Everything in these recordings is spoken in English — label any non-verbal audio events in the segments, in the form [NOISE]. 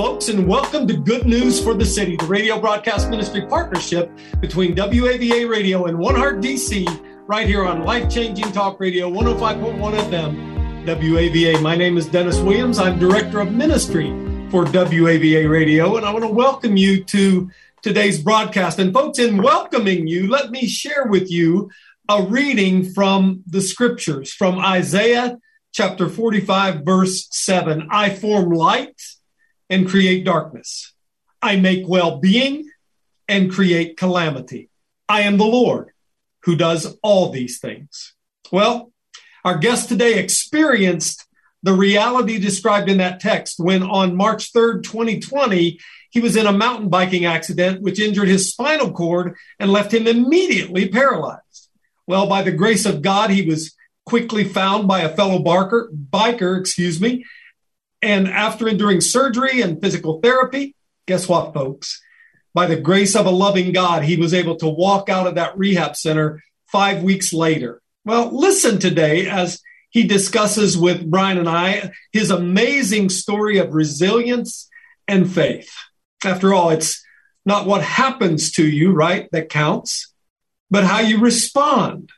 Folks, and welcome to Good News for the City, the radio broadcast ministry partnership between WAVA Radio and One Heart DC, right here on Life Changing Talk Radio 105.1 FM, WAVA. My name is Dennis Williams. I'm Director of Ministry for WAVA Radio, and I want to welcome you to today's broadcast. And, folks, in welcoming you, let me share with you a reading from the scriptures from Isaiah chapter 45, verse 7. I form light and create darkness. I make well being and create calamity. I am the Lord who does all these things. Well, our guest today experienced the reality described in that text when on March 3rd, 2020, he was in a mountain biking accident which injured his spinal cord and left him immediately paralyzed. Well, by the grace of God, he was quickly found by a fellow barker, biker, excuse me, and after enduring surgery and physical therapy, guess what, folks? By the grace of a loving God, he was able to walk out of that rehab center five weeks later. Well, listen today as he discusses with Brian and I his amazing story of resilience and faith. After all, it's not what happens to you, right, that counts, but how you respond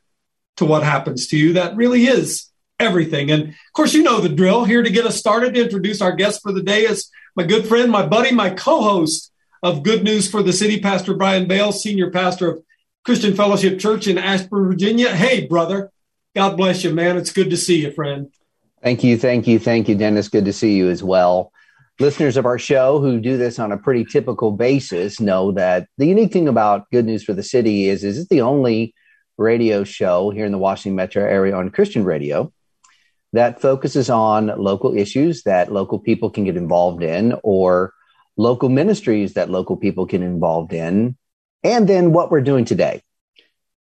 to what happens to you that really is everything. And of course, you know the drill. Here to get us started, to introduce our guest for the day is my good friend, my buddy, my co host of Good News for the City, Pastor Brian Bale, Senior Pastor of Christian Fellowship Church in Ashburn, Virginia. Hey, brother. God bless you, man. It's good to see you, friend. Thank you. Thank you. Thank you, Dennis. Good to see you as well. Listeners of our show who do this on a pretty typical basis know that the unique thing about Good News for the City is, is it's the only radio show here in the Washington metro area on Christian radio that focuses on local issues that local people can get involved in or local ministries that local people can involved in and then what we're doing today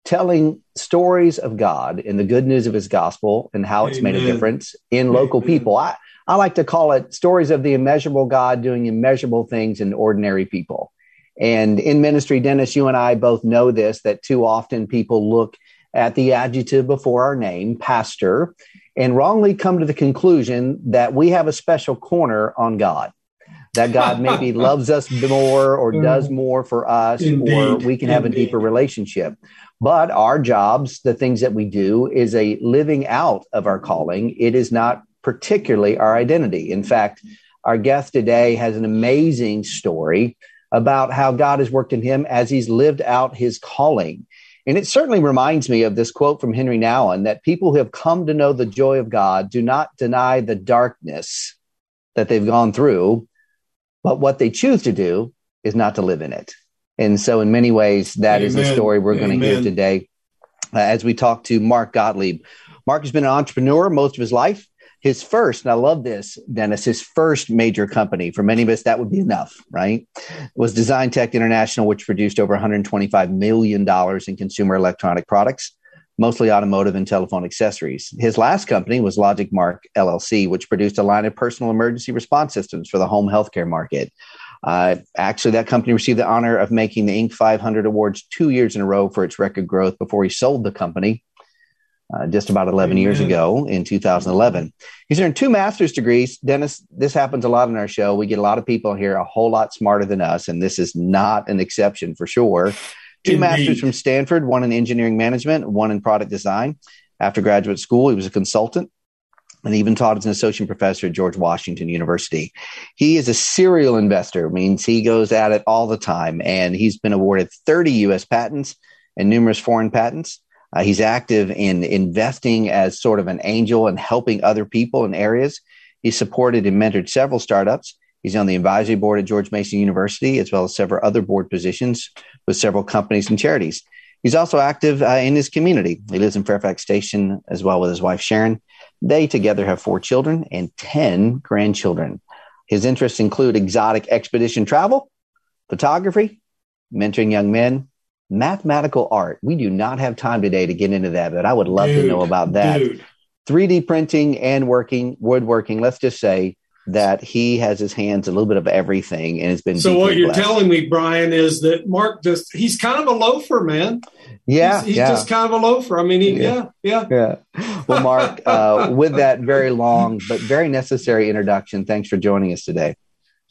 telling stories of god and the good news of his gospel and how it's Amen. made a difference in local Amen. people I, I like to call it stories of the immeasurable god doing immeasurable things in ordinary people and in ministry dennis you and i both know this that too often people look at the adjective before our name pastor and wrongly come to the conclusion that we have a special corner on God. That God maybe [LAUGHS] loves us more or mm. does more for us, Indeed. or we can have Indeed. a deeper relationship. But our jobs, the things that we do, is a living out of our calling. It is not particularly our identity. In fact, our guest today has an amazing story about how God has worked in him as he's lived out his calling. And it certainly reminds me of this quote from Henri Nouwen that people who have come to know the joy of God do not deny the darkness that they've gone through, but what they choose to do is not to live in it. And so, in many ways, that Amen. is the story we're going to hear today uh, as we talk to Mark Gottlieb. Mark has been an entrepreneur most of his life his first, and I love this, Dennis, his first major company, for many of us, that would be enough, right? Was Design Tech International, which produced over $125 million in consumer electronic products, mostly automotive and telephone accessories. His last company was LogicMark LLC, which produced a line of personal emergency response systems for the home healthcare market. Uh, actually, that company received the honor of making the Inc. 500 awards two years in a row for its record growth before he sold the company uh, just about 11 Amen. years ago in 2011. He's earned two master's degrees. Dennis, this happens a lot in our show. We get a lot of people here a whole lot smarter than us, and this is not an exception for sure. Two Indeed. masters from Stanford, one in engineering management, one in product design. After graduate school, he was a consultant and even taught as an associate professor at George Washington University. He is a serial investor, means he goes at it all the time, and he's been awarded 30 U.S. patents and numerous foreign patents. Uh, he's active in investing as sort of an angel and helping other people in areas. He's supported and mentored several startups. He's on the advisory board at George Mason University, as well as several other board positions with several companies and charities. He's also active uh, in his community. He lives in Fairfax Station as well with his wife, Sharon. They together have four children and 10 grandchildren. His interests include exotic expedition travel, photography, mentoring young men, mathematical art. We do not have time today to get into that, but I would love dude, to know about that. Dude. 3D printing and working, woodworking. Let's just say that he has his hands a little bit of everything and has been. So what you're blessed. telling me, Brian, is that Mark just he's kind of a loafer, man. Yeah, he's, he's yeah. just kind of a loafer. I mean, he, yeah, yeah, yeah. yeah. Well, Mark, uh, with that very long but very necessary introduction, thanks for joining us today.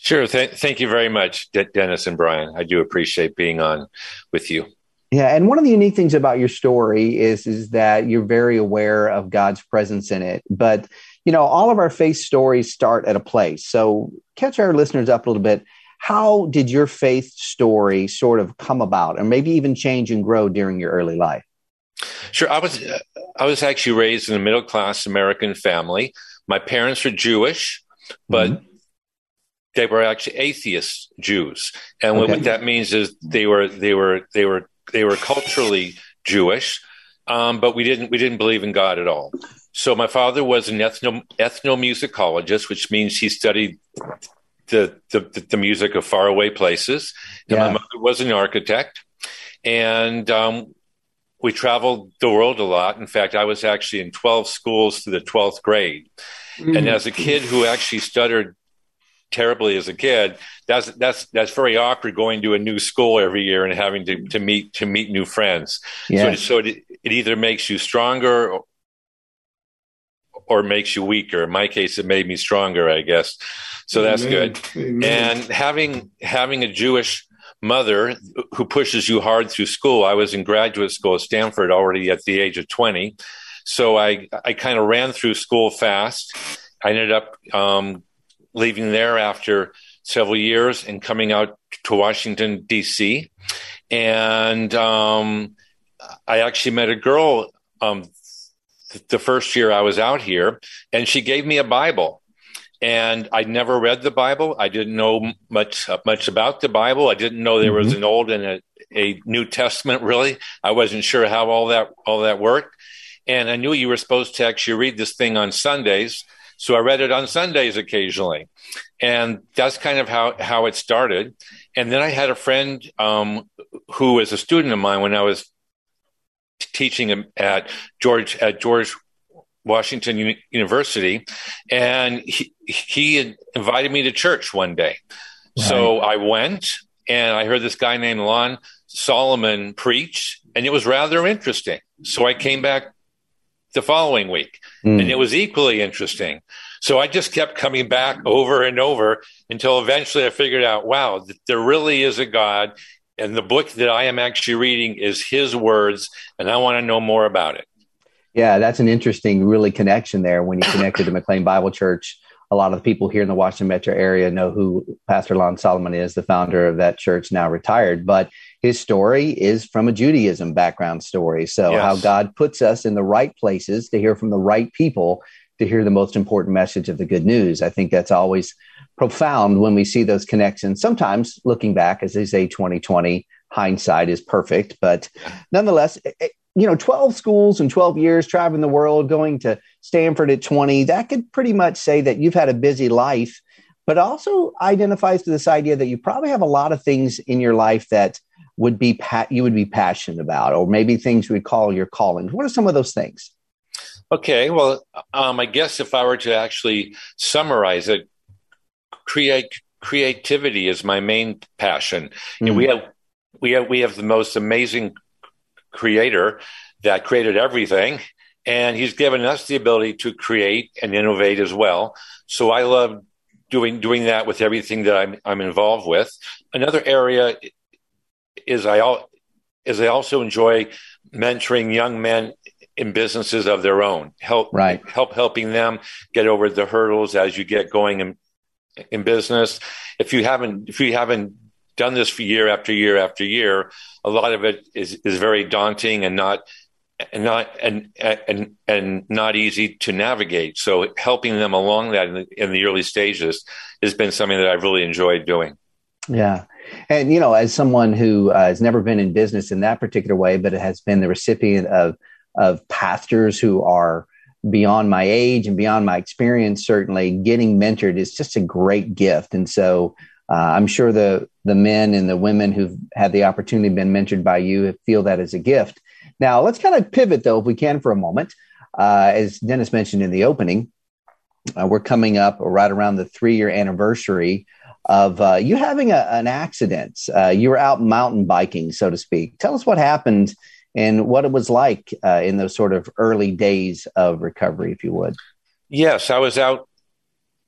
Sure. Th- thank you very much, De- Dennis and Brian. I do appreciate being on with you. Yeah, and one of the unique things about your story is is that you're very aware of God's presence in it, but you know, all of our faith stories start at a place. So catch our listeners up a little bit. How did your faith story sort of come about and maybe even change and grow during your early life? Sure. I was, I was actually raised in a middle class American family. My parents were Jewish, but mm-hmm. They were actually atheist Jews. And okay. what that means is they were, they were, they were, they were culturally Jewish. Um, but we didn't we didn't believe in God at all. So my father was an ethno ethnomusicologist, which means he studied the the, the music of faraway places. And yeah. my mother was an architect, and um, we traveled the world a lot. In fact, I was actually in twelve schools to the twelfth grade, mm-hmm. and as a kid who actually stuttered terribly as a kid, that's that's that's very awkward going to a new school every year and having to, to meet to meet new friends. Yeah. So, so it, it either makes you stronger or makes you weaker. In my case, it made me stronger, I guess. So Amen. that's good. Amen. And having having a Jewish mother who pushes you hard through school. I was in graduate school at Stanford already at the age of 20. So I, I kind of ran through school fast. I ended up um, leaving there after several years and coming out to Washington, D.C. And um, I actually met a girl um, the first year I was out here, and she gave me a Bible. And I never read the Bible. I didn't know much much about the Bible. I didn't know there mm-hmm. was an Old and a, a New Testament. Really, I wasn't sure how all that all that worked. And I knew you were supposed to actually read this thing on Sundays, so I read it on Sundays occasionally, and that's kind of how how it started. And then I had a friend um, who was a student of mine when I was teaching at George at George Washington U- University, and he, he invited me to church one day. Right. So I went, and I heard this guy named Lon Solomon preach, and it was rather interesting. So I came back the following week, mm. and it was equally interesting. So I just kept coming back over and over until eventually I figured out, wow, there really is a God and the book that I am actually reading is his words, and I want to know more about it. Yeah, that's an interesting, really connection there. When you connected to McLean Bible Church, a lot of the people here in the Washington metro area know who Pastor Lon Solomon is, the founder of that church, now retired. But his story is from a Judaism background story. So, yes. how God puts us in the right places to hear from the right people to hear the most important message of the good news. I think that's always profound when we see those connections. Sometimes looking back, as they say, 2020 hindsight is perfect, but nonetheless, eh, eh, you know, 12 schools and 12 years traveling the world, going to Stanford at 20, that could pretty much say that you've had a busy life, but also identifies to this idea that you probably have a lot of things in your life that would be pa- you would be passionate about, or maybe things we call your calling. What are some of those things? Okay, well, um, I guess if I were to actually summarize it, create creativity is my main passion. Mm. we have we have we have the most amazing creator that created everything and he's given us the ability to create and innovate as well. So I love doing doing that with everything that I'm I'm involved with. Another area is I is I also enjoy mentoring young men in businesses of their own. Help right. help helping them get over the hurdles as you get going in in business. If you haven't, if you haven't done this for year after year after year, a lot of it is, is very daunting and not and not and and and not easy to navigate. So helping them along that in the, in the early stages has been something that I've really enjoyed doing. Yeah. And, you know, as someone who uh, has never been in business in that particular way, but has been the recipient of, of pastors who are beyond my age and beyond my experience, certainly getting mentored is just a great gift. And so uh, I'm sure the, the men and the women who've had the opportunity been mentored by you feel that as a gift. Now, let's kind of pivot, though, if we can, for a moment. Uh, as Dennis mentioned in the opening, uh, we're coming up right around the three year anniversary of uh, you having a, an accident. Uh, you were out mountain biking, so to speak. Tell us what happened and what it was like uh, in those sort of early days of recovery, if you would. Yes, I was out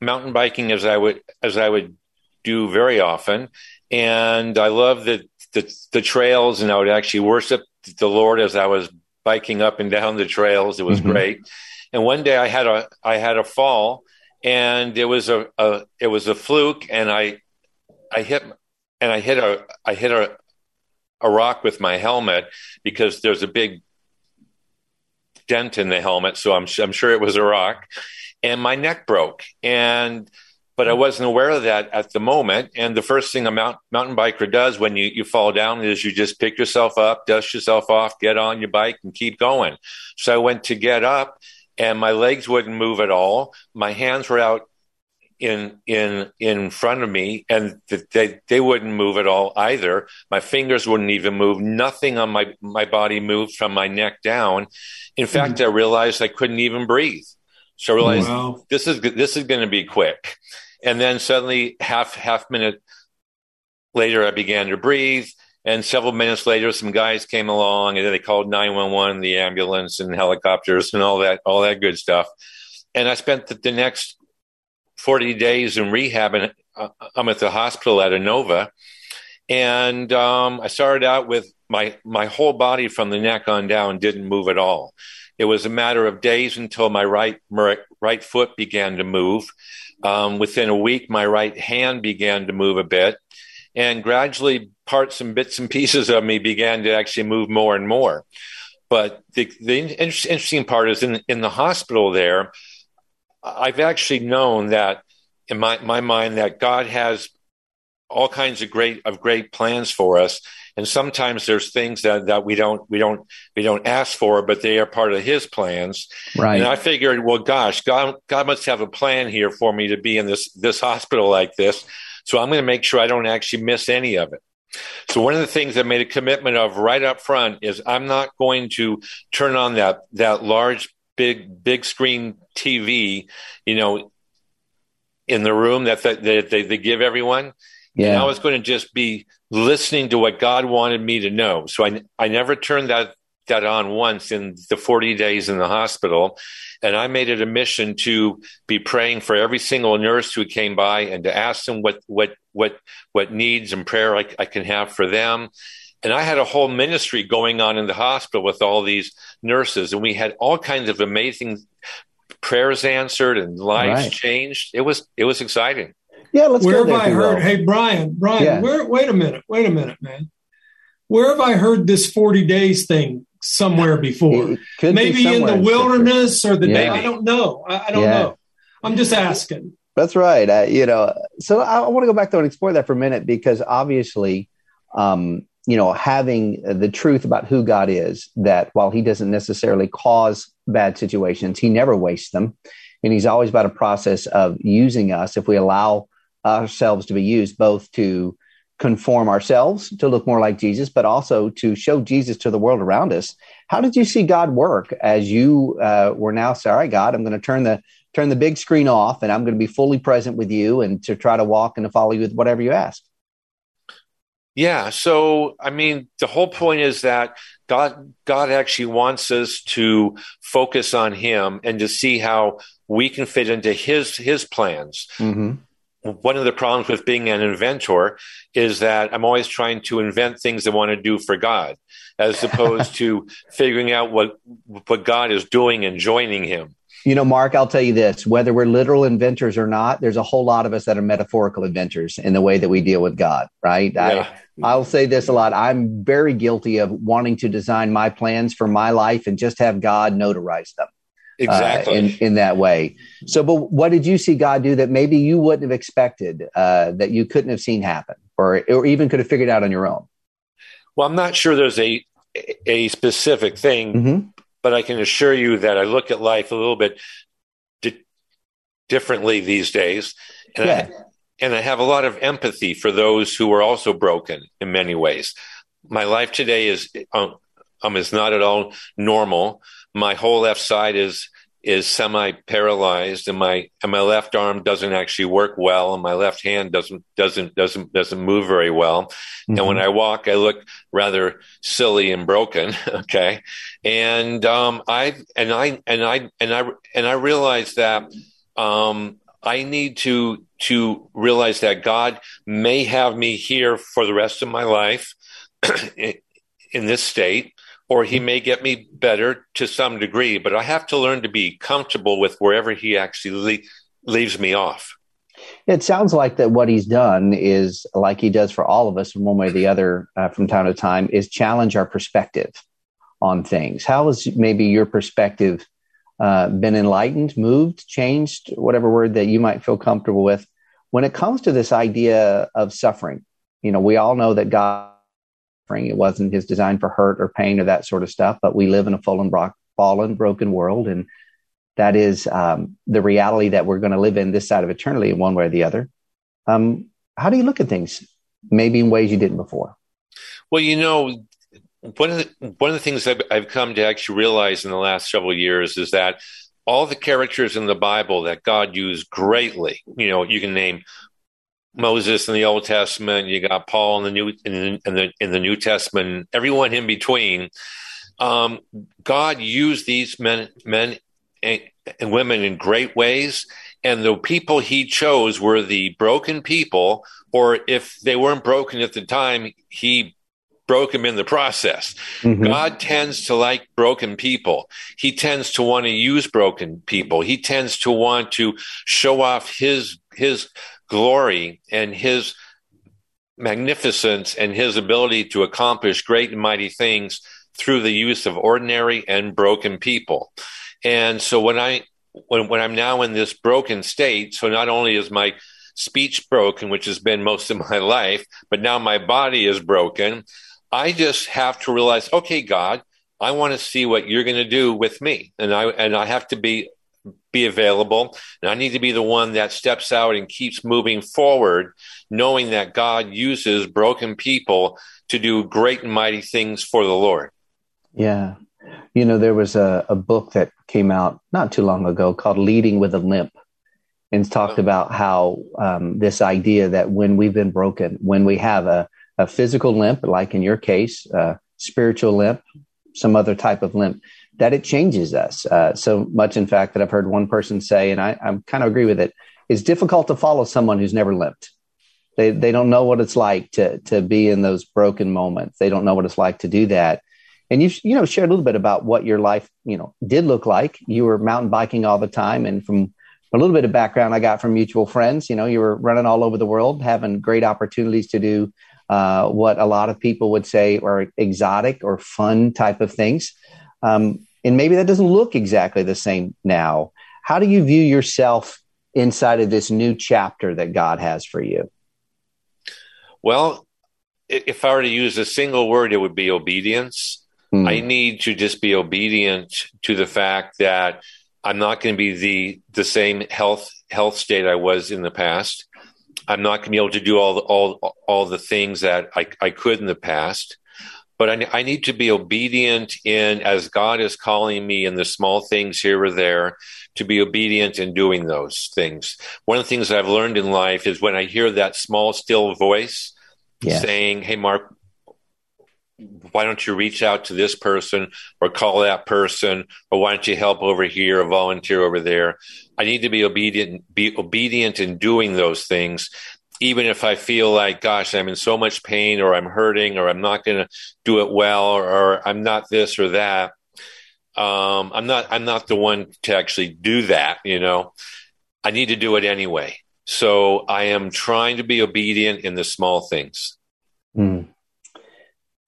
mountain biking as I would as I would do very often, and I love the the, the trails, and I would actually worship the Lord as I was biking up and down the trails. It was mm-hmm. great. And one day I had a I had a fall and it was a, a it was a fluke and I I hit and I hit a I hit a a rock with my helmet because there's a big dent in the helmet so I'm I'm sure it was a rock and my neck broke and but I wasn't aware of that at the moment. And the first thing a mount, mountain biker does when you, you fall down is you just pick yourself up, dust yourself off, get on your bike, and keep going. So I went to get up, and my legs wouldn't move at all. My hands were out in in in front of me, and they they wouldn't move at all either. My fingers wouldn't even move. Nothing on my my body moved from my neck down. In fact, mm-hmm. I realized I couldn't even breathe. So I realized wow. this is this is going to be quick. And then suddenly, half half minute later, I began to breathe. And several minutes later, some guys came along, and they called nine one one, the ambulance, and helicopters, and all that all that good stuff. And I spent the, the next forty days in rehab, and uh, I'm at the hospital at Inova. And um, I started out with my my whole body from the neck on down didn't move at all. It was a matter of days until my right right foot began to move. Um, within a week, my right hand began to move a bit, and gradually, parts and bits and pieces of me began to actually move more and more. But the, the interesting part is in in the hospital there, I've actually known that in my, my mind that God has all kinds of great of great plans for us. And sometimes there's things that, that we don't we don't we don't ask for but they are part of his plans. Right. And i figured well gosh god god must have a plan here for me to be in this this hospital like this so i'm going to make sure i don't actually miss any of it so one of the things I made a commitment of right up front is I'm not going to turn on that that large big big screen TV, you know, in the room that, that, that they, they give everyone. Yeah. And I was going to just be listening to what God wanted me to know. So I, I never turned that, that on once in the 40 days in the hospital. And I made it a mission to be praying for every single nurse who came by and to ask them what, what, what, what needs and prayer I, I can have for them. And I had a whole ministry going on in the hospital with all these nurses, and we had all kinds of amazing prayers answered and lives right. changed. It was it was exciting. Yeah, let's where have I heard? Hey, Brian, Brian, yeah. where? Wait a minute, wait a minute, man. Where have I heard this forty days thing somewhere before? Maybe in the wilderness or the yeah. day. I don't know. I, I don't yeah. know. I'm just asking. That's right. Uh, you know, so I, I want to go back there and explore that for a minute because obviously, um, you know, having the truth about who God is, that while He doesn't necessarily cause bad situations, He never wastes them. And He's always about a process of using us if we allow ourselves to be used both to conform ourselves to look more like Jesus, but also to show Jesus to the world around us. How did you see God work as you uh, were now say, "All right, God, I'm going to turn the turn the big screen off, and I'm going to be fully present with you, and to try to walk and to follow you with whatever you ask." Yeah, so I mean, the whole point is that God God actually wants us to focus on Him and to see how we can fit into His His plans. Mm-hmm one of the problems with being an inventor is that I'm always trying to invent things I want to do for God, as [LAUGHS] opposed to figuring out what what God is doing and joining Him. You know, Mark, I'll tell you this whether we're literal inventors or not, there's a whole lot of us that are metaphorical inventors in the way that we deal with God, right? Yeah. I, I'll say this a lot. I'm very guilty of wanting to design my plans for my life and just have God notarize them. Uh, exactly. Uh, in, in that way. So, but what did you see God do that maybe you wouldn't have expected, uh, that you couldn't have seen happen or, or even could have figured out on your own? Well, I'm not sure there's a, a specific thing, mm-hmm. but I can assure you that I look at life a little bit di- differently these days. And, yeah. I, and I have a lot of empathy for those who are also broken in many ways. My life today is, um, is not at all normal my whole left side is is semi paralyzed and my and my left arm doesn't actually work well and my left hand doesn't doesn't doesn't doesn't move very well mm-hmm. and when mm-hmm. i walk i look rather silly and broken [LAUGHS] okay and um i and i and i and i and i realize that um i need to to realize that god may have me here for the rest of my life [CLEARS THROAT] in this state or he may get me better to some degree, but I have to learn to be comfortable with wherever he actually le- leaves me off. It sounds like that what he's done is like he does for all of us in one way or the other uh, from time to time is challenge our perspective on things. How has maybe your perspective uh, been enlightened, moved, changed, whatever word that you might feel comfortable with when it comes to this idea of suffering? You know, we all know that God. It wasn't his design for hurt or pain or that sort of stuff. But we live in a fallen, bro- fallen, broken world, and that is um, the reality that we're going to live in this side of eternity in one way or the other. Um, how do you look at things, maybe in ways you didn't before? Well, you know, one of the one of the things I've, I've come to actually realize in the last several years is that all the characters in the Bible that God used greatly, you know, you can name Moses in the Old Testament, you got Paul in the New in the in the, in the New Testament, everyone in between. Um, God used these men men and, and women in great ways, and the people He chose were the broken people, or if they weren't broken at the time, He broke them in the process. Mm-hmm. God tends to like broken people. He tends to want to use broken people. He tends to want to show off his his glory and his magnificence and his ability to accomplish great and mighty things through the use of ordinary and broken people. And so when I when, when I'm now in this broken state, so not only is my speech broken, which has been most of my [LAUGHS] life, but now my body is broken, I just have to realize, okay, God, I want to see what you're going to do with me. And I and I have to be be available. And I need to be the one that steps out and keeps moving forward, knowing that God uses broken people to do great and mighty things for the Lord. Yeah. You know, there was a, a book that came out not too long ago called Leading with a Limp and talked oh. about how um, this idea that when we've been broken, when we have a, a physical limp, like in your case, a spiritual limp, some other type of limp, that it changes us uh, so much, in fact, that I've heard one person say, and I, I kind of agree with it, it's difficult to follow someone who's never limped. They, they don't know what it's like to, to be in those broken moments. They don't know what it's like to do that. And you've, you know, shared a little bit about what your life, you know, did look like. You were mountain biking all the time. And from a little bit of background I got from mutual friends, you know, you were running all over the world, having great opportunities to do uh, what a lot of people would say are exotic or fun type of things. Um, and maybe that doesn't look exactly the same now. How do you view yourself inside of this new chapter that God has for you? Well, if I were to use a single word, it would be obedience. Mm. I need to just be obedient to the fact that I'm not going to be the the same health health state I was in the past. I'm not going to be able to do all the, all all the things that I, I could in the past but I, I, need to be obedient in as God is calling me in the small things here or there to be obedient in doing those things. One of the things I've learned in life is when I hear that small, still voice saying, Hey, Mark, why don't you reach out to this person or call that person or why don't you help over here or volunteer over there? I need to be obedient, be obedient in doing those things even if I feel like, gosh, I'm in so much pain or I'm hurting or I'm not going to do it well or, or, I'm not this or that, um, I'm not I'm not the one to actually do that. You know, I need to do it anyway. So I am trying to be obedient in the small things. Mm.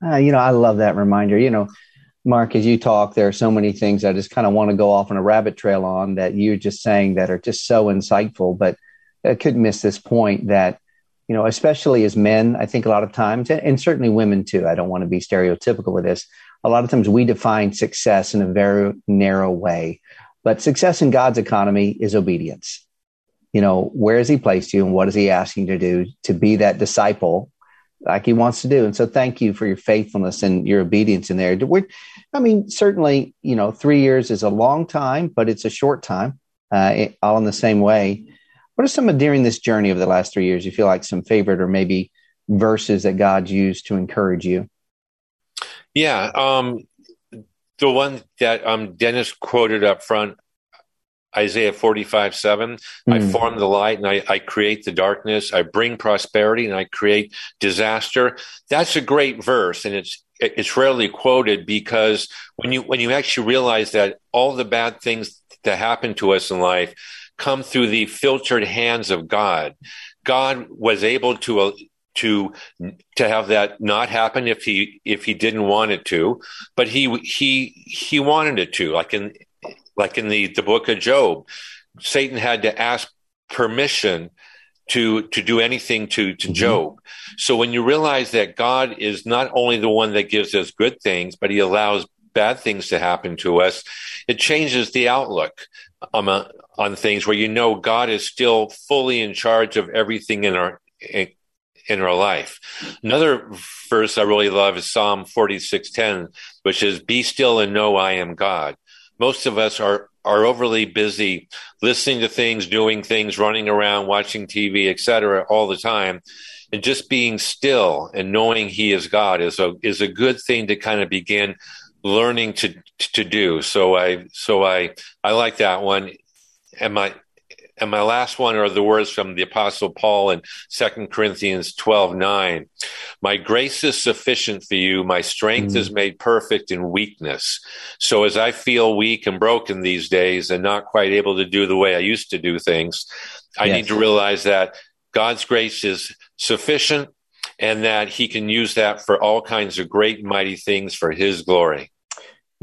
Uh, you know, I love that reminder. You know, Mark, as you talk, there are so many things I just kind of want to go off on a rabbit trail on that you're just saying that are just so insightful. But I couldn't miss this point that, you know, especially as men, I think a lot of times, and, certainly women too, I don't want to be stereotypical with this. A lot of times we define success in a very narrow way. But success in God's economy is obedience. You know, where has He placed you and what is He asking you to do to be that disciple like he wants to do. And so thank you for your faithfulness and your obedience in there. We're, I mean, certainly, you know, three years is a long time, but it's a short time, uh, all in the same way. What are some of during this journey of the last three years you feel like some favorite or maybe verses that God used to encourage you? Yeah. Um, the one that um, Dennis quoted up front Isaiah 45, 7. Mm. I hmm. form the light and I, I, create the darkness. I bring prosperity and I create disaster. That's a great verse. And it's, it's rarely quoted because when you, when you actually realize that all the bad things that happen to us in life come through the filtered hands of God, God was able to, uh, to to have that not happen if he if he didn't want it to but he he he wanted it to like in like in the, the book of Job, Satan had to ask permission to to do anything to to mm-hmm. Job. So when you realize that God is not only the one that gives us good things, but He allows bad things to happen to us, it changes the outlook on things. Where you know God is still fully in charge of everything in our in, in our life. Another verse I really love is Psalm forty six ten, which is "Be still and know I am God." most of us are are overly busy listening to things, doing things, running around, watching TV, etc., all the time. And just being still and knowing He is God is a is a good thing to kind of begin learning to to do. So I so I I like that one. And my and my last one are the words from the apostle Paul in Second Corinthians 12, 9. My grace is sufficient for you. My strength mm. is made perfect in weakness. So as I feel weak and broken these days and not quite able to do the way I used to do things, I yes. need to realize that God's grace is sufficient and that he can use that for all kinds of great mighty things for his glory.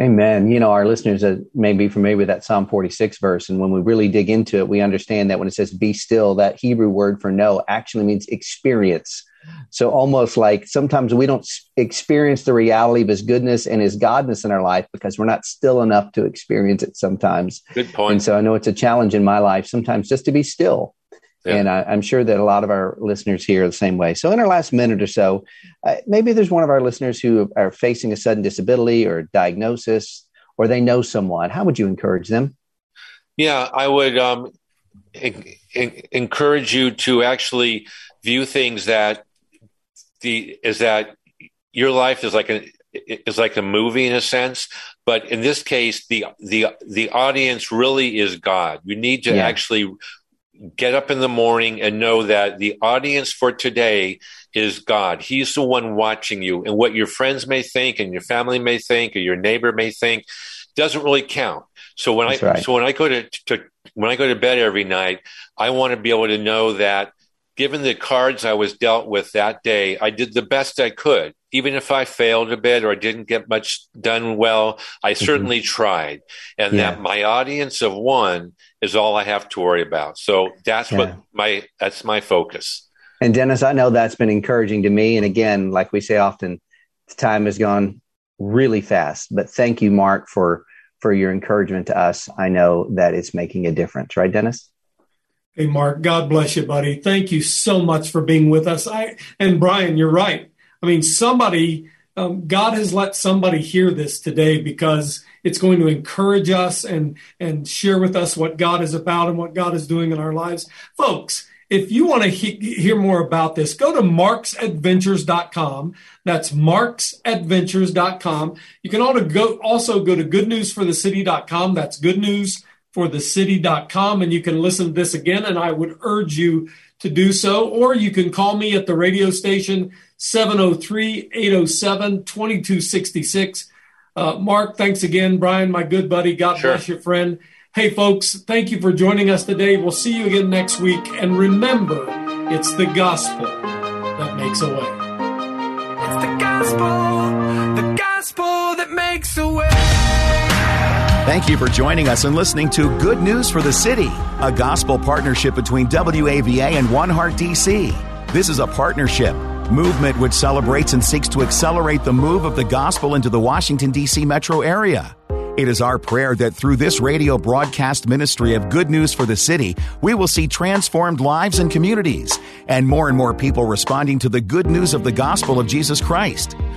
Amen. You know, our listeners may be familiar with that Psalm 46 verse. And when we really dig into it, we understand that when it says be still, that Hebrew word for know actually means experience. So almost like sometimes we don't experience the reality of his goodness and his godness in our life because we're not still enough to experience it sometimes. Good point. And so I know it's a challenge in my life sometimes just to be still yeah. And I, am sure that a lot of our listeners here are the same way. So, in our last minute or so, uh, maybe there's one of our listeners who are facing a sudden disability or diagnosis, or they know someone. How would you encourage them? Yeah, I would um, en- en- encourage you to actually view things that the is that your life is like a is like a movie in a sense but in this case the the the audience really is god you need to yeah. actually get up in the morning and know that the audience for today is God. He's the one watching you. And what your friends may think and your family may think or your neighbor may think doesn't really count. So when That's I right. so when I go to, to when I go to bed every night, I want to be able to know that given the cards I was dealt with that day, I did the best I could. Even if I failed a bit or I didn't get much done well, I mm-hmm. certainly mm-hmm. tried. And yeah. that my audience of one is all I have to worry about. So that's yeah. what my that's my focus. And Dennis, I know that's been encouraging to me. And again, like we say often, time has gone really fast. But thank you, Mark, for for your encouragement to us. I know that it's making a difference, right, Dennis? Hey, Mark, God bless you, buddy. Thank you so much for being with us. I and Brian, you're right. I mean, somebody, um, God has let somebody hear this today because it's going to encourage us and and share with us what God is about and what God is doing in our lives, folks. If you want to he- hear more about this, go to marksadventures.com. That's marksadventures.com. You can also go, also go to goodnewsforthecity.com. That's good news for the city.com and you can listen to this again. And I would urge you to do so, or you can call me at the radio station 703 807 2266. Uh, Mark, thanks again. Brian, my good buddy, God sure. bless your friend. Hey, folks, thank you for joining us today. We'll see you again next week. And remember, it's the gospel that makes a way. It's the gospel, the gospel that makes a way. Thank you for joining us and listening to Good News for the City, a gospel partnership between WAVA and One Heart DC. This is a partnership movement which celebrates and seeks to accelerate the move of the gospel into the Washington, D.C. metro area. It is our prayer that through this radio broadcast ministry of good news for the city, we will see transformed lives and communities, and more and more people responding to the good news of the gospel of Jesus Christ.